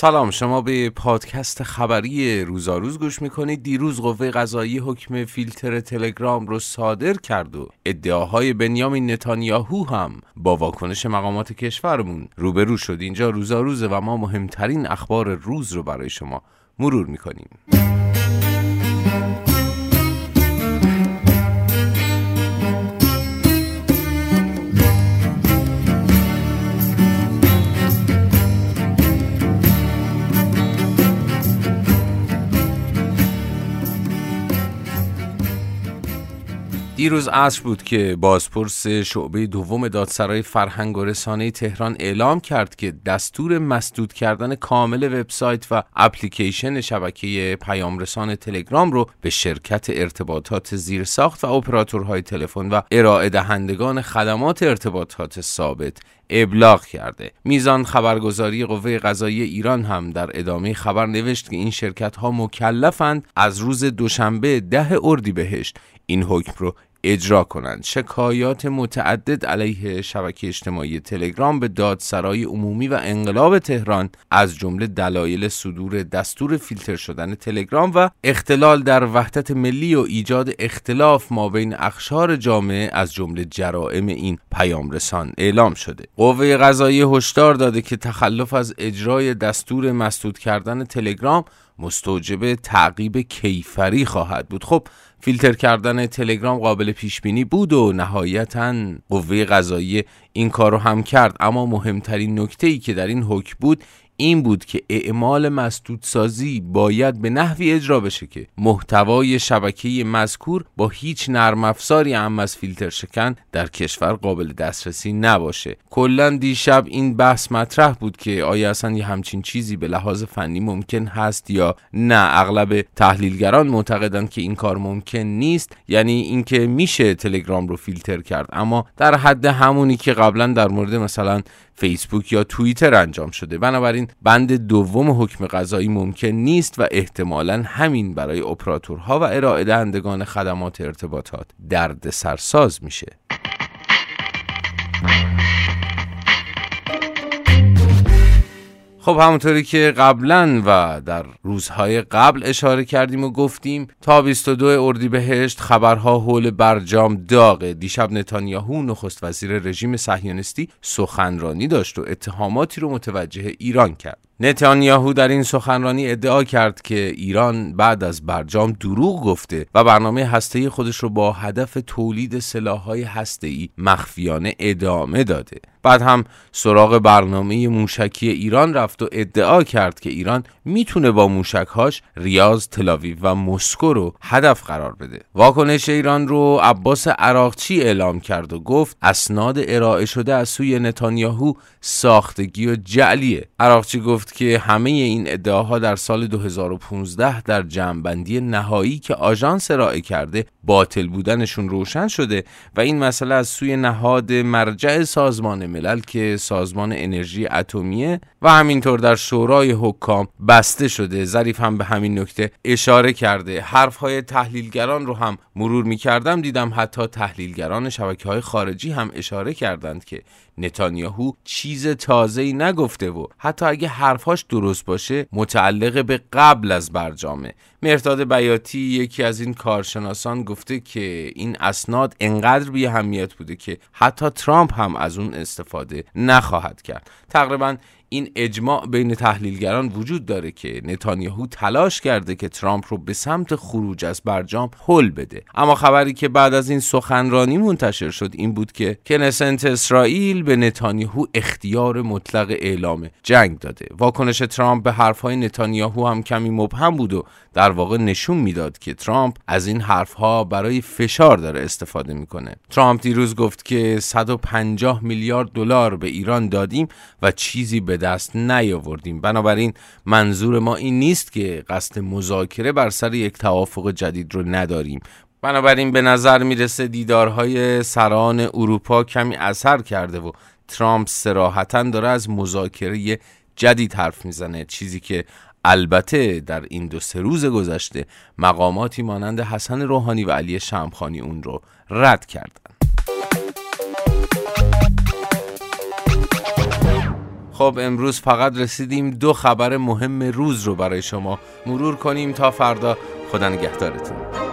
سلام شما به پادکست خبری روزاروز گوش می‌کنید دیروز قوه قضایی حکم فیلتر تلگرام رو صادر کرد و ادعاهای بنیامین نتانیاهو هم با واکنش مقامات کشورمون روبرو شد. اینجا روزاروزه و ما مهمترین اخبار روز رو برای شما مرور می‌کنیم. دیروز عصر بود که بازپرس شعبه دوم دادسرای فرهنگ و رسانه تهران اعلام کرد که دستور مسدود کردن کامل وبسایت و اپلیکیشن شبکه پیام رسان تلگرام رو به شرکت ارتباطات زیرساخت و اپراتورهای تلفن و ارائه دهندگان خدمات ارتباطات ثابت ابلاغ کرده. میزان خبرگزاری قوه قضایی ایران هم در ادامه خبر نوشت که این شرکت ها مکلفند از روز دوشنبه ده اردیبهشت این حکم رو اجرا کنند. شکایات متعدد علیه شبکه اجتماعی تلگرام به دادسرای عمومی و انقلاب تهران از جمله دلایل صدور دستور فیلتر شدن تلگرام و اختلال در وحدت ملی و ایجاد اختلاف ما بین اخشار جامعه از جمله جرائم این پیام رسان اعلام شده. قوه قضایی هشدار داده که تخلف از اجرای دستور مسدود کردن تلگرام مستوجب تعقیب کیفری خواهد بود. خب فیلتر کردن تلگرام قابل پیش بینی بود و نهایتا قوه قضایی این کار رو هم کرد. اما مهمترین نکته ای که در این حکم بود این بود که اعمال مسدودسازی باید به نحوی اجرا بشه که محتوای شبکه مذکور با هیچ نرم افزاری هم از فیلتر شکن در کشور قابل دسترسی نباشه. کلا دیشب این بحث مطرح بود که آیا اصلا یه همچین چیزی به لحاظ فنی ممکن هست یا نه. اغلب تحلیلگران معتقدند که این کار ممکن نیست یعنی اینکه میشه تلگرام رو فیلتر کرد. اما در حد همونی که قبلا در مورد مثلا فیسبوک یا توییتر انجام شده. بنابراین بند دوم حکم قضایی ممکن نیست و احتمالا همین برای اپراتورها و ارائه دهندگان خدمات ارتباطات درد سرساز میشه. خب همونطوری که قبلا و در روزهای قبل اشاره کردیم و گفتیم تا 22 اردیبهشت خبرها حول برجام داغه دیشب نتانیاهو نخست وزیر رژیم صهیونیستی سخنرانی داشت و اتهاماتی رو متوجه ایران کرد نتانیاهو در این سخنرانی ادعا کرد که ایران بعد از برجام دروغ گفته و برنامه هسته‌ای خودش رو با هدف تولید سلاح‌های هسته‌ای مخفیانه ادامه داده. بعد هم سراغ برنامه موشکی ایران رفت و ادعا کرد که ایران می‌تونه با موشکهاش ریاض، تلاویو و مسکو رو هدف قرار بده. واکنش ایران رو عباس عراقچی اعلام کرد و گفت اسناد ارائه شده از سوی نتانیاهو ساختگی و جعلیه. عراقچی گفت که همه این ادعاها در سال 2015 در جمعبندی نهایی که آژانس ارائه کرده باطل بودنشون روشن شده و این مسئله از سوی نهاد مرجع سازمان ملل که سازمان انرژی اتمیه و همینطور در شورای حکام بسته شده. ظریف هم به همین نکته اشاره کرده. حرف های تحلیلگران رو هم مرور می کردم دیدم حتی تحلیلگران شبکه های خارجی هم اشاره کردند که نتانیاهو چیز تازه ای نگفته و حتی اگه حرفهاش درست باشه متعلق به قبل از برجامه. مرتاد بیاتی یکی از این کارشناسان گفته که این اسناد انقدر بی اهمیت بوده که حتی ترامپ هم از اون استفاده نخواهد کرد. تقریبا این اجماع بین تحلیلگران وجود داره که نتانیاهو تلاش کرده که ترامپ رو به سمت خروج از برجام حل بده. اما خبری که بعد از این سخنرانی منتشر شد این بود که کنسنت اسرائیل به نتانیاهو اختیار مطلق اعلام جنگ داده. واکنش ترامپ به حرفهای نتانیاهو هم کمی مبهم بود و در واقع نشون می‌داد که ترامپ از این حرفها برای فشار داره استفاده می‌کنه. ترامپ دیروز گفت که 150 میلیارد دلار به ایران دادیم و چیزی به دست نیاوردیم. بنابراین منظور ما این نیست که قصد مذاکره بر سر یک توافق جدید رو نداریم. بنابراین به نظر می‌رسه دیدارهای سران اروپا کمی اثر کرده و ترامپ سراحتا داره از مذاکره جدید حرف می‌زنه. چیزی که البته در این دو سه روز گذشته مقاماتی مانند حسن روحانی و علی شمخانی اون رو رد کردن خب امروز فقط رسیدیم دو خبر مهم روز رو برای شما مرور کنیم تا فردا. خدا نگهدارتون.